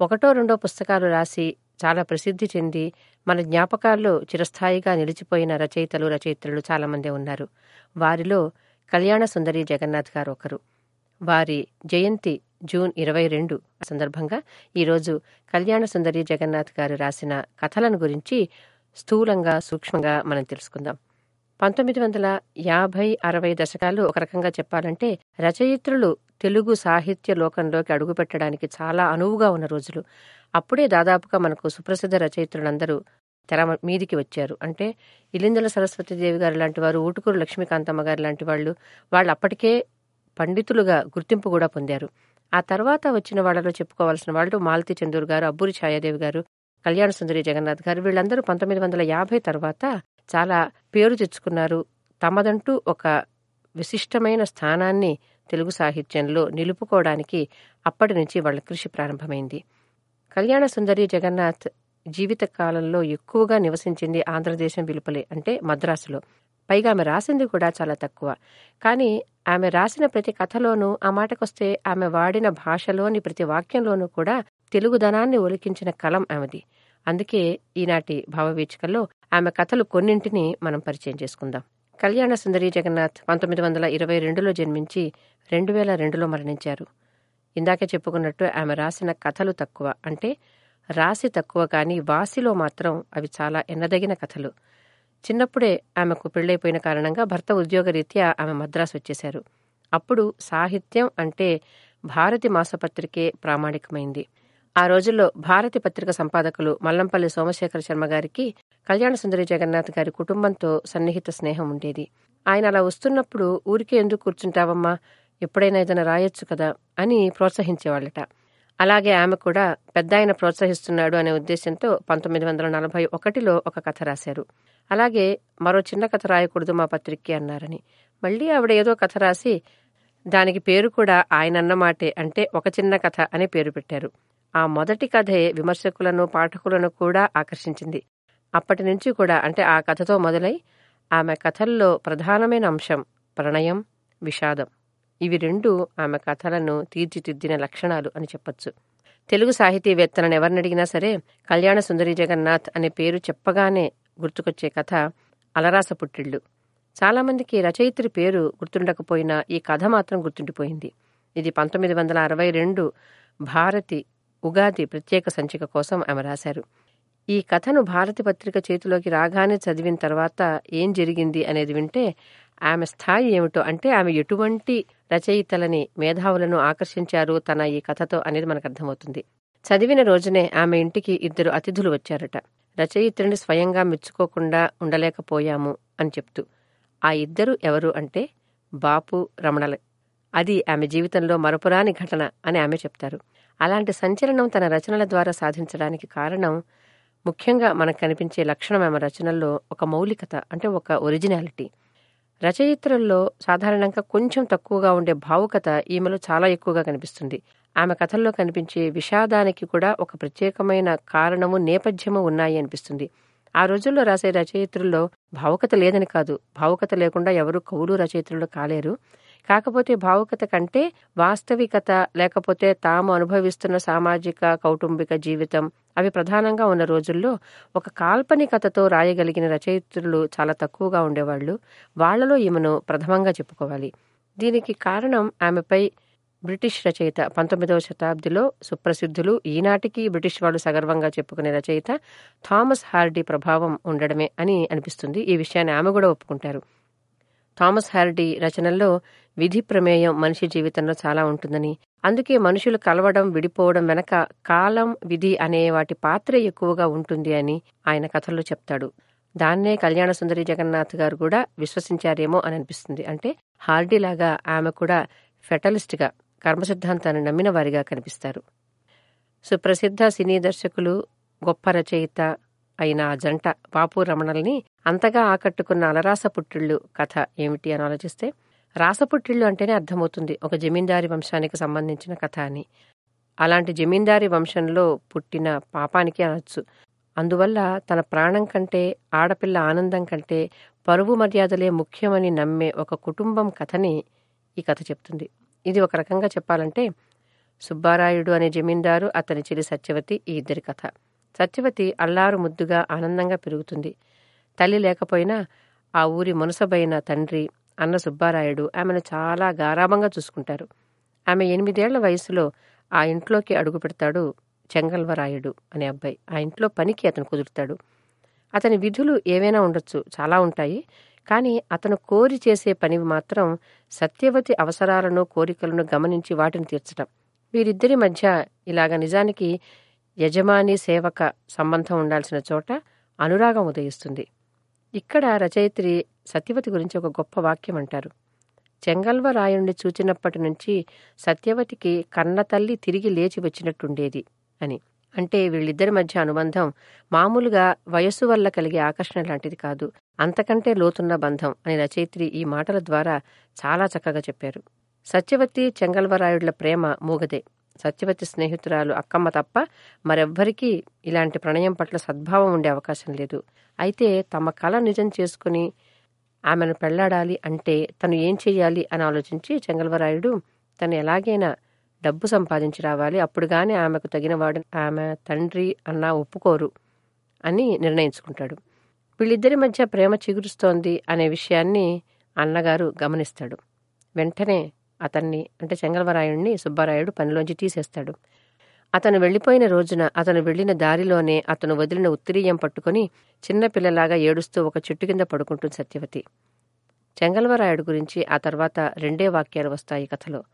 ఒకటో రెండో పుస్తకాలు రాసి చాలా ప్రసిద్ధి చెంది మన జ్ఞాపకాల్లో చిరస్థాయిగా నిలిచిపోయిన రచయితలు రచయిత్రులు చాలామంది ఉన్నారు. వారిలో కళ్యాణ సుందరి జగన్నాథ్ గారు ఒకరు. వారి జయంతి జూన్ ఇరవై రెండు సందర్భంగా ఈరోజు కళ్యాణ సుందరి జగన్నాథ్ గారు రాసిన కథలను గురించి స్థూలంగా సూక్ష్మంగా మనం తెలుసుకుందాం. పంతొమ్మిది వందల యాభై అరవై దశకాలు ఒక రకంగా చెప్పాలంటే రచయిత్రులు తెలుగు సాహిత్య లోకంలోకి అడుగుపెట్టడానికి చాలా అనువుగా ఉన్న రోజులు. అప్పుడే దాదాపుగా మనకు సుప్రసిద్ధ రచయిత్రులందరూ తెర మీదికి వచ్చారు. అంటే ఇలిందల సరస్వతీదేవి గారు లాంటి వారు ఊటుకూరు లక్ష్మీకాంతమ్మ గారు లాంటి వాళ్ళు వాళ్ళు అప్పటికే పండితులుగా గుర్తింపు కూడా పొందారు. ఆ తర్వాత వచ్చిన వాళ్ళలో చెప్పుకోవాల్సిన వాళ్ళు మాలతి చందూర్ గారు అబ్బూరి ఛాయాదేవి గారు కళ్యాణ సుందరి జగన్నాథ్ గారు వీళ్ళందరూ పంతొమ్మిది వందల యాభై తర్వాత చాలా పేరు తెచ్చుకున్నారు. తమదంటూ ఒక విశిష్టమైన స్థానాన్ని తెలుగు సాహిత్యంలో నిలుపుకోవడానికి అప్పటి నుంచి వాళ్ళ కృషి ప్రారంభమైంది. కళ్యాణ సుందరి జగన్నాథ్ జీవిత కాలంలో ఎక్కువగా నివసించింది ఆంధ్రదేశం విలుపలే అంటే మద్రాసులో. పైగా ఆమె రాసింది కూడా చాలా తక్కువ. కానీ ఆమె రాసిన ప్రతి కథలోనూ ఆ మాటకొస్తే ఆమె వాడిన భాషలోని ప్రతి వాక్యంలోనూ కూడా తెలుగుదనాన్ని ఒలికించిన కలం ఆమెది. అందుకే ఈనాటి భావవీచికల్లో ఆమె కథలు కొన్నింటిని మనం పరిచయం చేసుకుందాం. కళ్యాణ సుందరి జగన్నాథ్ పంతొమ్మిది వందల ఇరవై రెండులో జన్మించి రెండు వేల రెండులో మరణించారు. ఇందాకే చెప్పుకున్నట్టు ఆమె రాసిన కథలు తక్కువ. అంటే రాసి తక్కువ కానీ వాసిలో మాత్రం అవి చాలా ఎన్నదగిన కథలు. చిన్నప్పుడే ఆమెకు పెళ్ళైపోయిన కారణంగా భర్త ఉద్యోగరీత్యా ఆమె మద్రాసు వచ్చేశారు. అప్పుడు సాహిత్యం అంటే భారతి మాసపత్రికే ప్రామాణికమైంది. ఆ రోజుల్లో భారతి పత్రిక సంపాదకులు మల్లంపల్లి సోమశేఖర శర్మ గారికి కళ్యాణ సుందరి జగన్నాథ్ గారి కుటుంబంతో సన్నిహిత స్నేహం ఉండేది. ఆయన అలా వస్తున్నప్పుడు ఊరికే ఎందుకు కూర్చుంటావమ్మా? ఎప్పుడైనా ఏదైనా రాయొచ్చు కదా? అని ప్రోత్సహించేవాళ్ళట. అలాగే ఆమె కూడా పెద్ద ఆయన ప్రోత్సహిస్తున్నాడు అనే ఉద్దేశంతో పంతొమ్మిది వందల నలభై ఒకటిలో ఒక కథ రాశారు. అలాగే మరో చిన్న కథ రాయకూడదు మా పత్రికకి అన్నారని. మళ్ళీ ఆవిడ ఏదో కథ రాసి దానికి పేరు కూడా ఆయన అన్నమాటే అంటే ఒక చిన్న కథ అని పేరు పెట్టారు. ఆ మొదటి కథే విమర్శకులను పాఠకులను కూడా ఆకర్షించింది. అప్పటి నుంచి కూడా అంటే ఆ కథతో మొదలై ఆమె కథల్లో ప్రధానమైన అంశం ప్రణయం విషాదం. ఇవి రెండు ఆమె కథలను తీర్చిదిద్దిన లక్షణాలు అని చెప్పొచ్చు. తెలుగు సాహితీవేత్తలను ఎవరినడిగినా సరే కళ్యాణ సుందరి జగన్నాథ్ అనే పేరు చెప్పగానే గుర్తుకొచ్చే కథ అలరాస పుట్టిళ్ళు. చాలామందికి రచయిత్రి పేరు గుర్తుండకపోయినా ఈ కథ మాత్రం గుర్తుండిపోయింది. ఇది పంతొమ్మిది వందల అరవై రెండు భారతి ఉగాది ప్రత్యేక సంచిక కోసం ఆమె రాశారు. ఈ కథను భారతి పత్రిక చేతిలోకి రాగానే చదివిన తర్వాత ఏం జరిగింది అనేది వింటే ఆమె స్థాయి ఏమిటో అంటే ఆమె ఎటువంటి రచయితలని మేధావులను ఆకర్షించారు తన ఈ కథతో అనేది మనకు అర్థమవుతుంది. చదివిన రోజునే ఆమె ఇంటికి ఇద్దరు అతిథులు వచ్చారట. రచయిత్రుని స్వయంగా మెచ్చుకోకుండా ఉండలేకపోయాము అని చెప్తూ ఆ ఇద్దరు ఎవరు అంటే బాపు రమణల. అది ఆమె జీవితంలో మరపురాని ఘటన అని ఆమె చెప్తారు. అలాంటి సంచలనం తన రచనల ద్వారా సాధించడానికి కారణం ముఖ్యంగా మనకు కనిపించే లక్షణం ఆమె రచనల్లో ఒక మౌలికత అంటే ఒక ఒరిజినాలిటీ. రచయిత్రుల్లో సాధారణంగా కొంచెం తక్కువగా ఉండే భావుకత ఈమెలో చాలా ఎక్కువగా కనిపిస్తుంది. ఆమె కథల్లో కనిపించే విషాదానికి కూడా ఒక ప్రత్యేకమైన కారణము నేపథ్యము ఉన్నాయి అనిపిస్తుంది. ఆ రోజుల్లో రాసే రచయిత్రుల్లో భావుకత లేదని కాదు. భావుకత లేకుండా ఎవరు కవులు రచయిత్రులు కాలేరు. కాకపోతే భావుకత కంటే వాస్తవికత లేకపోతే తాము అనుభవిస్తున్న సామాజిక కౌటుంబిక జీవితం అవి ప్రధానంగా ఉన్న రోజుల్లో ఒక కాల్పనికతతో రాయగలిగిన రచయిత్రులు చాలా తక్కువగా ఉండేవాళ్ళు వాళ్ళలో ఈమెను ప్రథమంగా చెప్పుకోవాలి. దీనికి కారణం ఆమెపై బ్రిటిష్ రచయిత పంతొమ్మిదవ శతాబ్దిలో సుప్రసిద్ధులు ఈనాటికి బ్రిటిష్ వాళ్ళు సగర్వంగా చెప్పుకునే రచయిత థామస్ హార్డీ ప్రభావం ఉండడమే అని అనిపిస్తుంది. ఈ విషయాన్ని ఆమె కూడా ఒప్పుకుంటారు. థామస్ హార్డీ రచనల్లో విధి ప్రమేయం మనిషి జీవితంలో చాలా ఉంటుందని. అందుకే మనుషులు కలవడం విడిపోవడం వెనక కాలం విధి అనే వాటి పాత్ర ఎక్కువగా ఉంటుంది అని ఆయన కథల్లో చెప్తాడు. దాన్నే కళ్యాణ సుందరి జగన్నాథ్ గారు కూడా విశ్వసించారేమో అని అనిపిస్తుంది. అంటే హార్డీలాగా ఆమె కూడా ఫెటలిస్ట్గా కర్మ సిద్ధాంతాన్ని నమ్మిన వారిగా కనిపిస్తారు. సుప్రసిద్ధ సినీ దర్శకులు గొప్ప రచయిత అయిన ఆ జంట బాపు రమణల్ని అంతగా ఆకట్టుకున్న అలరాస పుట్టిళ్ళు కథ ఏమిటి అని ఆలోచిస్తే రాసపుట్టిళ్ళు అంటేనే అర్థమవుతుంది ఒక జమీందారి వంశానికి సంబంధించిన కథ అని. అలాంటి జమీందారి వంశంలో పుట్టిన పాపానికి అనొచ్చు. అందువల్ల తన ప్రాణం కంటే ఆడపిల్ల ఆనందం కంటే పరువు మర్యాదలే ముఖ్యమని నమ్మే ఒక కుటుంబం కథని ఈ కథ చెప్తుంది. ఇది ఒక రకంగా చెప్పాలంటే సుబ్బారాయుడు అనే జమీందారు అతని చెల్లి సత్యవతి ఈ ఇద్దరి కథ. సత్యవతి అల్లారు ముద్దుగా ఆనందంగా పెరుగుతుంది. తల్లి లేకపోయినా ఆ ఊరి మునసబైన తండ్రి అన్న సుబ్బారాయుడు ఆమెను చాలా గారాభంగా చూసుకుంటారు. ఆమె ఎనిమిదేళ్ళ వయసులో ఆ ఇంట్లోకి అడుగు పెడతాడు చెంగల్వరాయుడు అనే అబ్బాయి. ఆ ఇంట్లో పనికి అతను కుదురుతాడు. అతని విధులు ఏవైనా ఉండొచ్చు చాలా ఉంటాయి. కానీ అతను కోరి చేసే పని మాత్రం సత్యవతి అవసరాలను కోరికలను గమనించి వాటిని తీర్చటం. వీరిద్దరి మధ్య ఇలాగ నిజానికి యజమాని సేవక సంబంధం ఉండాల్సిన చోట అనురాగం ఉదయిస్తుంది. ఇక్కడ రచయిత్రి సత్యవతి గురించి ఒక గొప్ప వాక్యం అంటారు. చెంగల్వరాయుణ్ణి చూచినప్పటి నుంచి సత్యవతికి కన్నతల్లి తిరిగి లేచి వచ్చినట్టుండేది అని. అంటే వీళ్ళిద్దరి మధ్య అనుబంధం మామూలుగా వయస్సు వల్ల కలిగే ఆకర్షణ లాంటిది కాదు. అంతకంటే లోతున్న బంధం అని రచయిత్రి ఈ మాటల ద్వారా చాలా చక్కగా చెప్పారు. సత్యవతి చెంగల్వరాయుడుల ప్రేమ మూగదే. సత్యవతి స్నేహితురాలు అక్కమ్మ తప్ప మరెవ్వరికీ ఇలాంటి ప్రణయం పట్ల సద్భావం ఉండే అవకాశం లేదు. అయితే తమ కళ నిజం చేసుకుని ఆమెను పెళ్ళాడాలి అంటే తను ఏం చేయాలి అని ఆలోచించి చెంగల్వరాయుడు తను ఎలాగైనా డబ్బు సంపాదించి రావాలి అప్పుడుగానే ఆమెకు తగినవాడు ఆమె తండ్రి అన్న ఒప్పుకోరు అని నిర్ణయించుకుంటాడు. వీళ్ళిద్దరి మధ్య ప్రేమ చిగురుస్తోంది అనే విషయాన్ని అన్నగారు గమనిస్తాడు. వెంటనే అతన్ని అంటే చెంగల్వరాయుడిని సుబ్బారాయుడు పనిలోంచి తీసేస్తాడు. అతను వెళ్ళిపోయిన రోజున అతను వెళ్ళిన దారిలోనే అతను వదిలిన ఉత్తిరీయం పట్టుకుని చిన్నపిల్లలాగా ఏడుస్తూ ఒక చెట్టు కింద పడుకుంటుంది సత్యవతి. చెంగల్వరాయుడు గురించి ఆ తర్వాత రెండే వాక్యాలు వస్తాయి కథలో.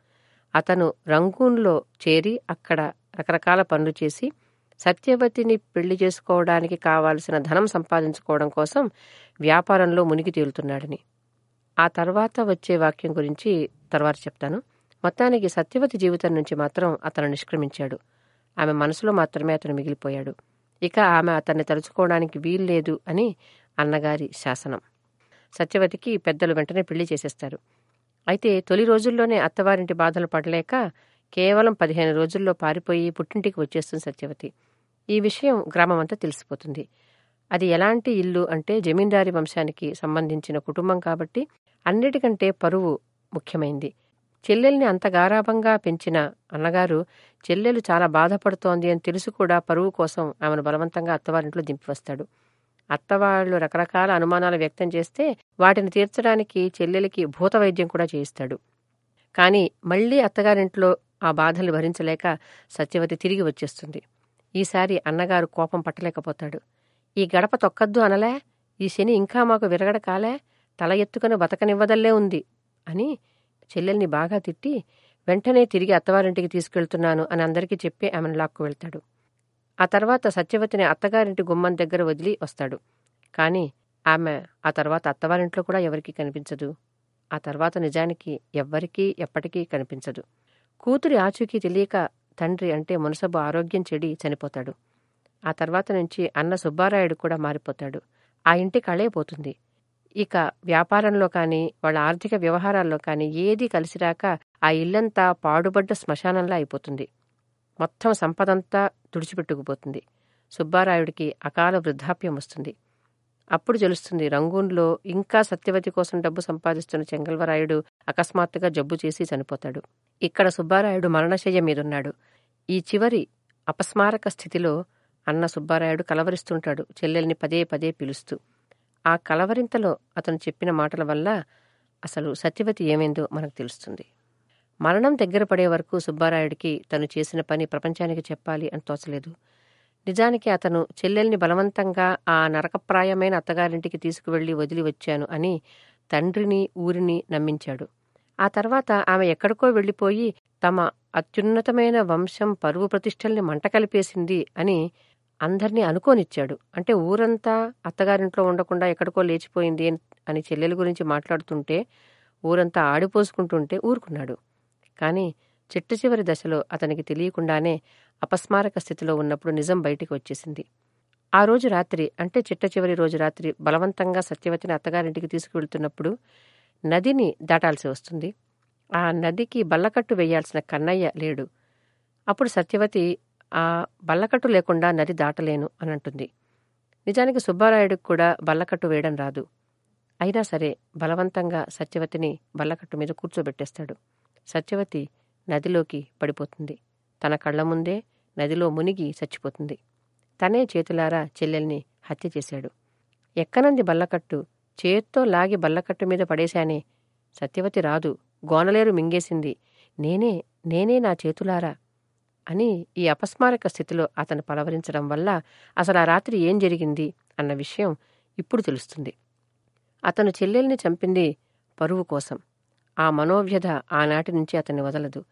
అతను రంగూన్లో చేరి అక్కడ రకరకాల పనులు చేసి సత్యవతిని పెళ్ళి చేసుకోవడానికి కావాల్సిన ధనం సంపాదించుకోవడం కోసం వ్యాపారంలో మునిగి తేలుతున్నాడని. ఆ తర్వాత వచ్చే వాక్యం గురించి తర్వాత చెప్తాను. మొత్తానికి సత్యవతి జీవితం నుంచి మాత్రం అతను నిష్క్రమించాడు. ఆమె మనసులో మాత్రమే అతను మిగిలిపోయాడు. ఇక ఆమె అతన్ని తలుచుకోవడానికి వీల్లేదు అని అన్నగారి శాసనం. సత్యవతికి పెద్దలు వెంటనే పెళ్ళి చేసేస్తారు. అయితే తొలి రోజుల్లోనే అత్తవారింటి బాధలు పడలేక కేవలం పదిహేను రోజుల్లో పారిపోయి పుట్టింటికి వచ్చేస్తుంది సత్యవతి. ఈ విషయం గ్రామమంతా తెలిసిపోతుంది. అది ఎలాంటి ఇల్లు అంటే జమీందారీ వంశానికి సంబంధించిన కుటుంబం కాబట్టి అన్నిటికంటే పరువు ముఖ్యమైంది. చెల్లెల్ని అంత గారాభంగా పెంచిన అన్నగారు చెల్లెలు చాలా బాధపడుతోంది అని తెలుసు కూడా పరువు కోసం ఆమెను బలవంతంగా అత్తవారింట్లో దింపి వస్తాడు అత్తవాళ్ళు రకరకాల అనుమానాలు వ్యక్తం చేస్తే వాటిని తీర్చడానికి చెల్లెలికి భూత వైద్యం కూడా చేయిస్తాడు. కానీ మళ్ళీ అత్తగారింట్లో ఆ బాధలు భరించలేక సత్యవతి తిరిగి వచ్చేస్తుంది. ఈసారి అన్నగారు కోపం పట్టలేకపోతాడు. ఈ గడప తొక్కద్దు అనలే ఈ శని ఇంకా మాకు విరగడ కాలే తల ఎత్తుకుని బతకనివ్వదల్లే ఉంది. అని చెల్లెల్ని బాగా తిట్టి వెంటనే తిరిగి అత్తవారింటికి తీసుకెళ్తున్నాను అని అందరికీ చెప్పి ఆమెను లాక్కు వెళ్తాడు. ఆ తర్వాత సత్యవతిని అత్తగారింటి గుమ్మం దగ్గర వదిలి వస్తాడు. కానీ ఆమె ఆ తర్వాత అత్తవారింట్లో కూడా ఎవరికీ కనిపించదు. ఆ తర్వాత నిజానికి ఎవ్వరికీ ఎప్పటికీ కనిపించదు. కూతురి ఆచూకీ తెలియక తండ్రి అంటే మునసబు ఆరోగ్యం చెడి చనిపోతాడు. ఆ తర్వాత నుంచి అన్న సుబ్బారాయుడు కూడా మారిపోతాడు. ఆ ఇంటి కళే పోతుంది. ఇక వ్యాపారంలో కానీ వాళ్ళ ఆర్థిక వ్యవహారాల్లో కానీ ఏదీ కలిసిరాక ఆ ఇల్లంతా పాడుబడ్డ శ్మశానంలా అయిపోతుంది. మొత్తం సంపదంతా తుడిచిపెట్టుకుపోతుంది. సుబ్బారాయుడికి అకాల వృద్ధాప్యం వస్తుంది. అప్పుడు తెలుస్తుంది రంగూన్లో ఇంకా సత్యవతి కోసం డబ్బు సంపాదిస్తున్న చెంగల్వరాయుడు అకస్మాత్తుగా జబ్బు చేసి చనిపోతాడు. ఇక్కడ సుబ్బారాయుడు మరణశయ్య మీదున్నాడు. ఈ చివరి అపస్మారక స్థితిలో అన్న సుబ్బారాయుడు కలవరిస్తుంటాడు చెల్లెల్ని పదే పదే పిలుస్తూ. ఆ కలవరింతలో అతను చెప్పిన మాటల వల్ల అసలు సత్యవతి ఏమైందో మనకు తెలుస్తుంది. మరణం దగ్గర పడే వరకు సుబ్బారాయుడికి తను చేసిన పని ప్రపంచానికి చెప్పాలి అని తోచలేదు. నిజానికి అతను చెల్లెల్ని బలవంతంగా ఆ నరకప్రాయమైన అత్తగారింటికి తీసుకువెళ్ళి వదిలి వచ్చాను అని తండ్రిని ఊరిని నమ్మించాడు. ఆ తర్వాత ఆమె ఎక్కడికో వెళ్ళిపోయి తమ అత్యున్నతమైన వంశం పరువు ప్రతిష్టల్ని మంట కలిపేసింది అని అందరినీ అనుకోనిచ్చాడు. అంటే ఊరంతా అత్తగారింట్లో ఉండకుండా ఎక్కడికో లేచిపోయింది అని చెల్లెల గురించి మాట్లాడుతుంటే ఊరంతా ఆడిపోసుకుంటుంటే ఊరుకున్నాడు. కానీ చిట్ట చివరి దశలో అతనికి తెలియకుండానే అపస్మారక స్థితిలో ఉన్నప్పుడు నిజం బయటికి వచ్చేసింది. ఆ రోజు రాత్రి అంటే చిట్ట చివరి రోజు రాత్రి బలవంతంగా సత్యవతిని అత్తగారింటికి తీసుకువెళ్తున్నప్పుడు నదిని దాటాల్సి వస్తుంది. ఆ నదికి బల్లకట్టు వేయాల్సిన కన్నయ్య లేడు. అప్పుడు సత్యవతి ఆ బల్లకట్టు లేకుండా నది దాటలేను అని అంటుంది నిజానికి సుబ్బారాయుడికి కూడా బల్లకట్టు వేయడం రాదు. అయినా సరే బలవంతంగా సత్యవతిని బల్లకట్టు మీద కూర్చోబెట్టేస్తాడు. సత్యవతి నదిలోకి పడిపోతుంది. తన కళ్ళ ముందే నదిలో మునిగి చచ్చిపోతుంది. తనే చేతులారా చెల్లెల్ని హత్య చేశాడు. ఎక్కనంది బల్లకట్టు? చేత్తో లాగి బల్లకట్టు మీద పడేశానే. సత్యవతి రాదు. గోనలేరు మింగేసింది. నేనే నేనే నా చేతులారా అని ఈ అపస్మారక స్థితిలో అతను పలవరించడం వల్ల అసలు ఆ రాత్రి ఏం జరిగింది అన్న విషయం ఇప్పుడు తెలుస్తుంది. అతను చెల్లెల్ని చంపింది పరువు కోసం. ఆ మనోవ్యధ ఆనాటి నుంచి అతన్ని వదలదు.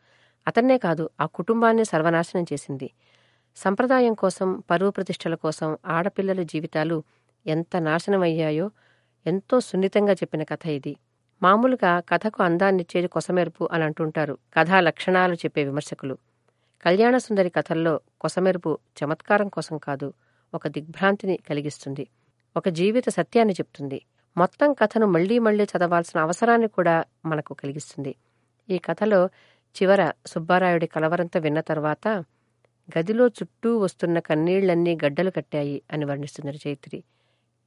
అతన్నే కాదు ఆ కుటుంబాన్ని సర్వనాశనం చేసింది. సంప్రదాయం కోసం పరువు ప్రతిష్టల కోసం ఆడపిల్లల జీవితాలు ఎంత నాశనమయ్యాయో ఎంతో సున్నితంగా చెప్పిన కథ ఇది. మామూలుగా కథకు అందాన్నిచ్చేది కొసమెరుపు అని అంటుంటారు కథా లక్షణాలు చెప్పే విమర్శకులు. కళ్యాణసుందరి కథల్లో కొసమెరుపు చమత్కారం కోసం కాదు ఒక దిగ్భ్రాంతిని కలిగిస్తుంది. ఒక జీవిత సత్యాన్ని చెప్తుంది. మొత్తం కథను మళ్ళీ మళ్ళీ చదవాల్సిన అవసరాన్ని కూడా మనకు కలిగిస్తుంది. ఈ కథలో చివర సుబ్బారాయుడి కలవరంతో విన్న తర్వాత గదిలో చుట్టూ వస్తున్న కన్నీళ్ళన్నీ గడ్డలు కట్టాయి అని వర్ణిస్తుంది రచయిత్రి.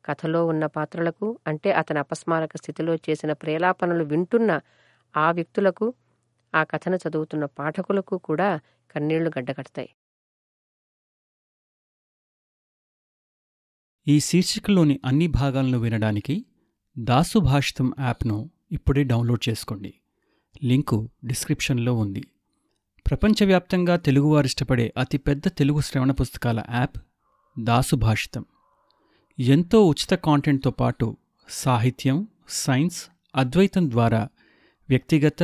కథలో ఉన్న పాత్రలకు అంటే అతని అపస్మారక స్థితిలో చేసిన ప్రేలాపనలు వింటున్న ఆ వ్యక్తులకు ఆ కథను చదువుతున్న పాఠకులకు కూడా కన్నీళ్ళు గడ్డకడతాయి. ఈ శీర్షికలోని అన్ని భాగాలను వినడానికి దాసు భాషితం యాప్ను ఇప్పుడే డౌన్లోడ్ చేసుకోండి. లింకు డిస్క్రిప్షన్లో ఉంది. ప్రపంచవ్యాప్తంగా తెలుగువారు ఇష్టపడే అతిపెద్ద తెలుగు శ్రవణ పుస్తకాల యాప్ దాసు భాషితం. ఎంతో ఉచిత కాంటెంట్తో పాటు సాహిత్యం సైన్స్ అద్వైతం ద్వారా వ్యక్తిగత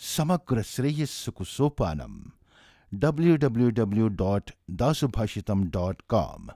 समग्र श्रेयस्सुको सोपान W W W dot Dasubhashitam dot com